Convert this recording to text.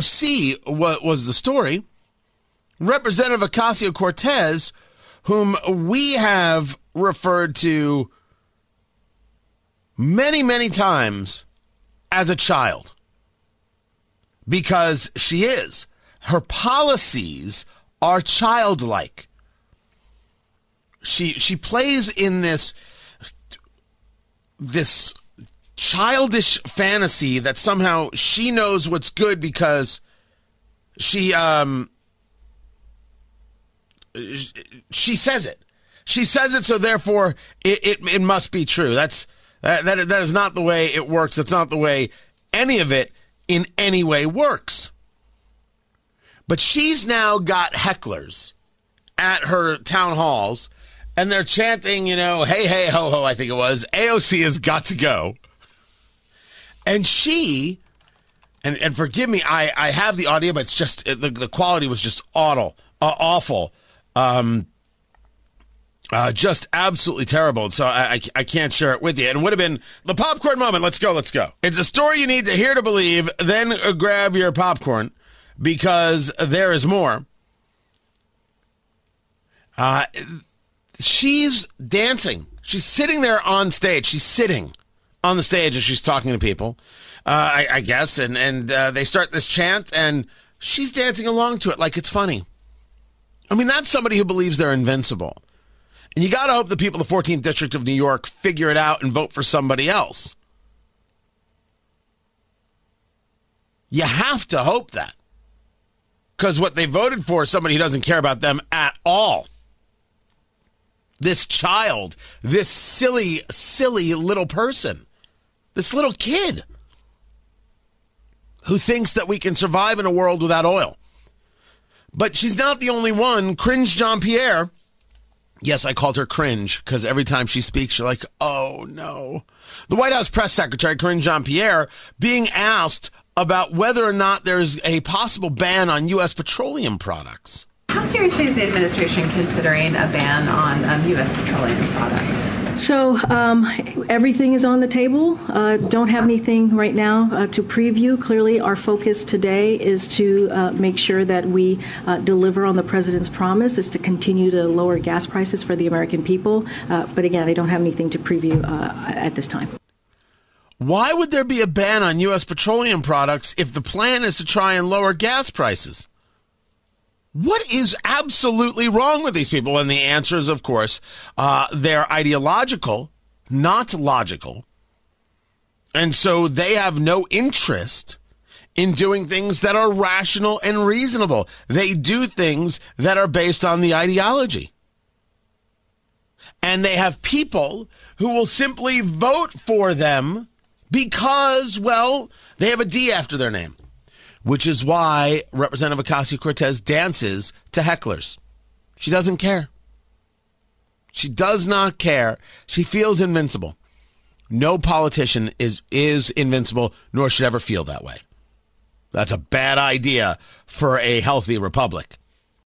AOC what was the story. Representative Ocasio Cortez, whom we have referred to many, many times as a child, because she is. Her policies are childlike. She she plays in this this childish fantasy that somehow she knows what's good because she um she says it. She says it, so therefore it, it, it must be true. That's that, that that is not the way it works. That's not the way any of it in any way works. But she's now got hecklers at her town halls, and they're chanting, you know, hey, hey, ho, ho, I think it was, AOC has got to go. And she, and, and forgive me, I, I have the audio, but it's just, the, the quality was just awful, uh, awful. Um, uh, just absolutely terrible. And so I, I, I can't share it with you. And it would have been the popcorn moment. Let's go. Let's go. It's a story you need to hear to believe. Then uh, grab your popcorn because there is more. Uh, she's dancing. She's sitting there on stage. She's sitting on the stage as she's talking to people, uh, I, I, guess. And, and uh, they start this chant, and she's dancing along to it like it's funny. I mean, that's somebody who believes they're invincible. And you got to hope the people of the 14th District of New York figure it out and vote for somebody else. You have to hope that. Because what they voted for is somebody who doesn't care about them at all. This child, this silly, silly little person, this little kid who thinks that we can survive in a world without oil. But she's not the only one. Cringe Jean Pierre. Yes, I called her cringe because every time she speaks, you're like, oh no. The White House press secretary, Karine Jean Pierre, being asked about whether or not there's a possible ban on U.S. petroleum products. How seriously is the administration considering a ban on um, U.S. petroleum products? So um, everything is on the table. Uh, don't have anything right now uh, to preview. Clearly, our focus today is to uh, make sure that we uh, deliver on the president's promise. Is to continue to lower gas prices for the American people. Uh, but again, I don't have anything to preview uh, at this time. Why would there be a ban on U.S. petroleum products if the plan is to try and lower gas prices? What is absolutely wrong with these people? And the answer is, of course, uh, they're ideological, not logical. And so they have no interest in doing things that are rational and reasonable. They do things that are based on the ideology. And they have people who will simply vote for them because, well, they have a D after their name which is why Representative Ocasio Cortez dances to hecklers. She doesn't care. She does not care. She feels invincible. No politician is is invincible, nor should ever feel that way. That's a bad idea for a healthy republic.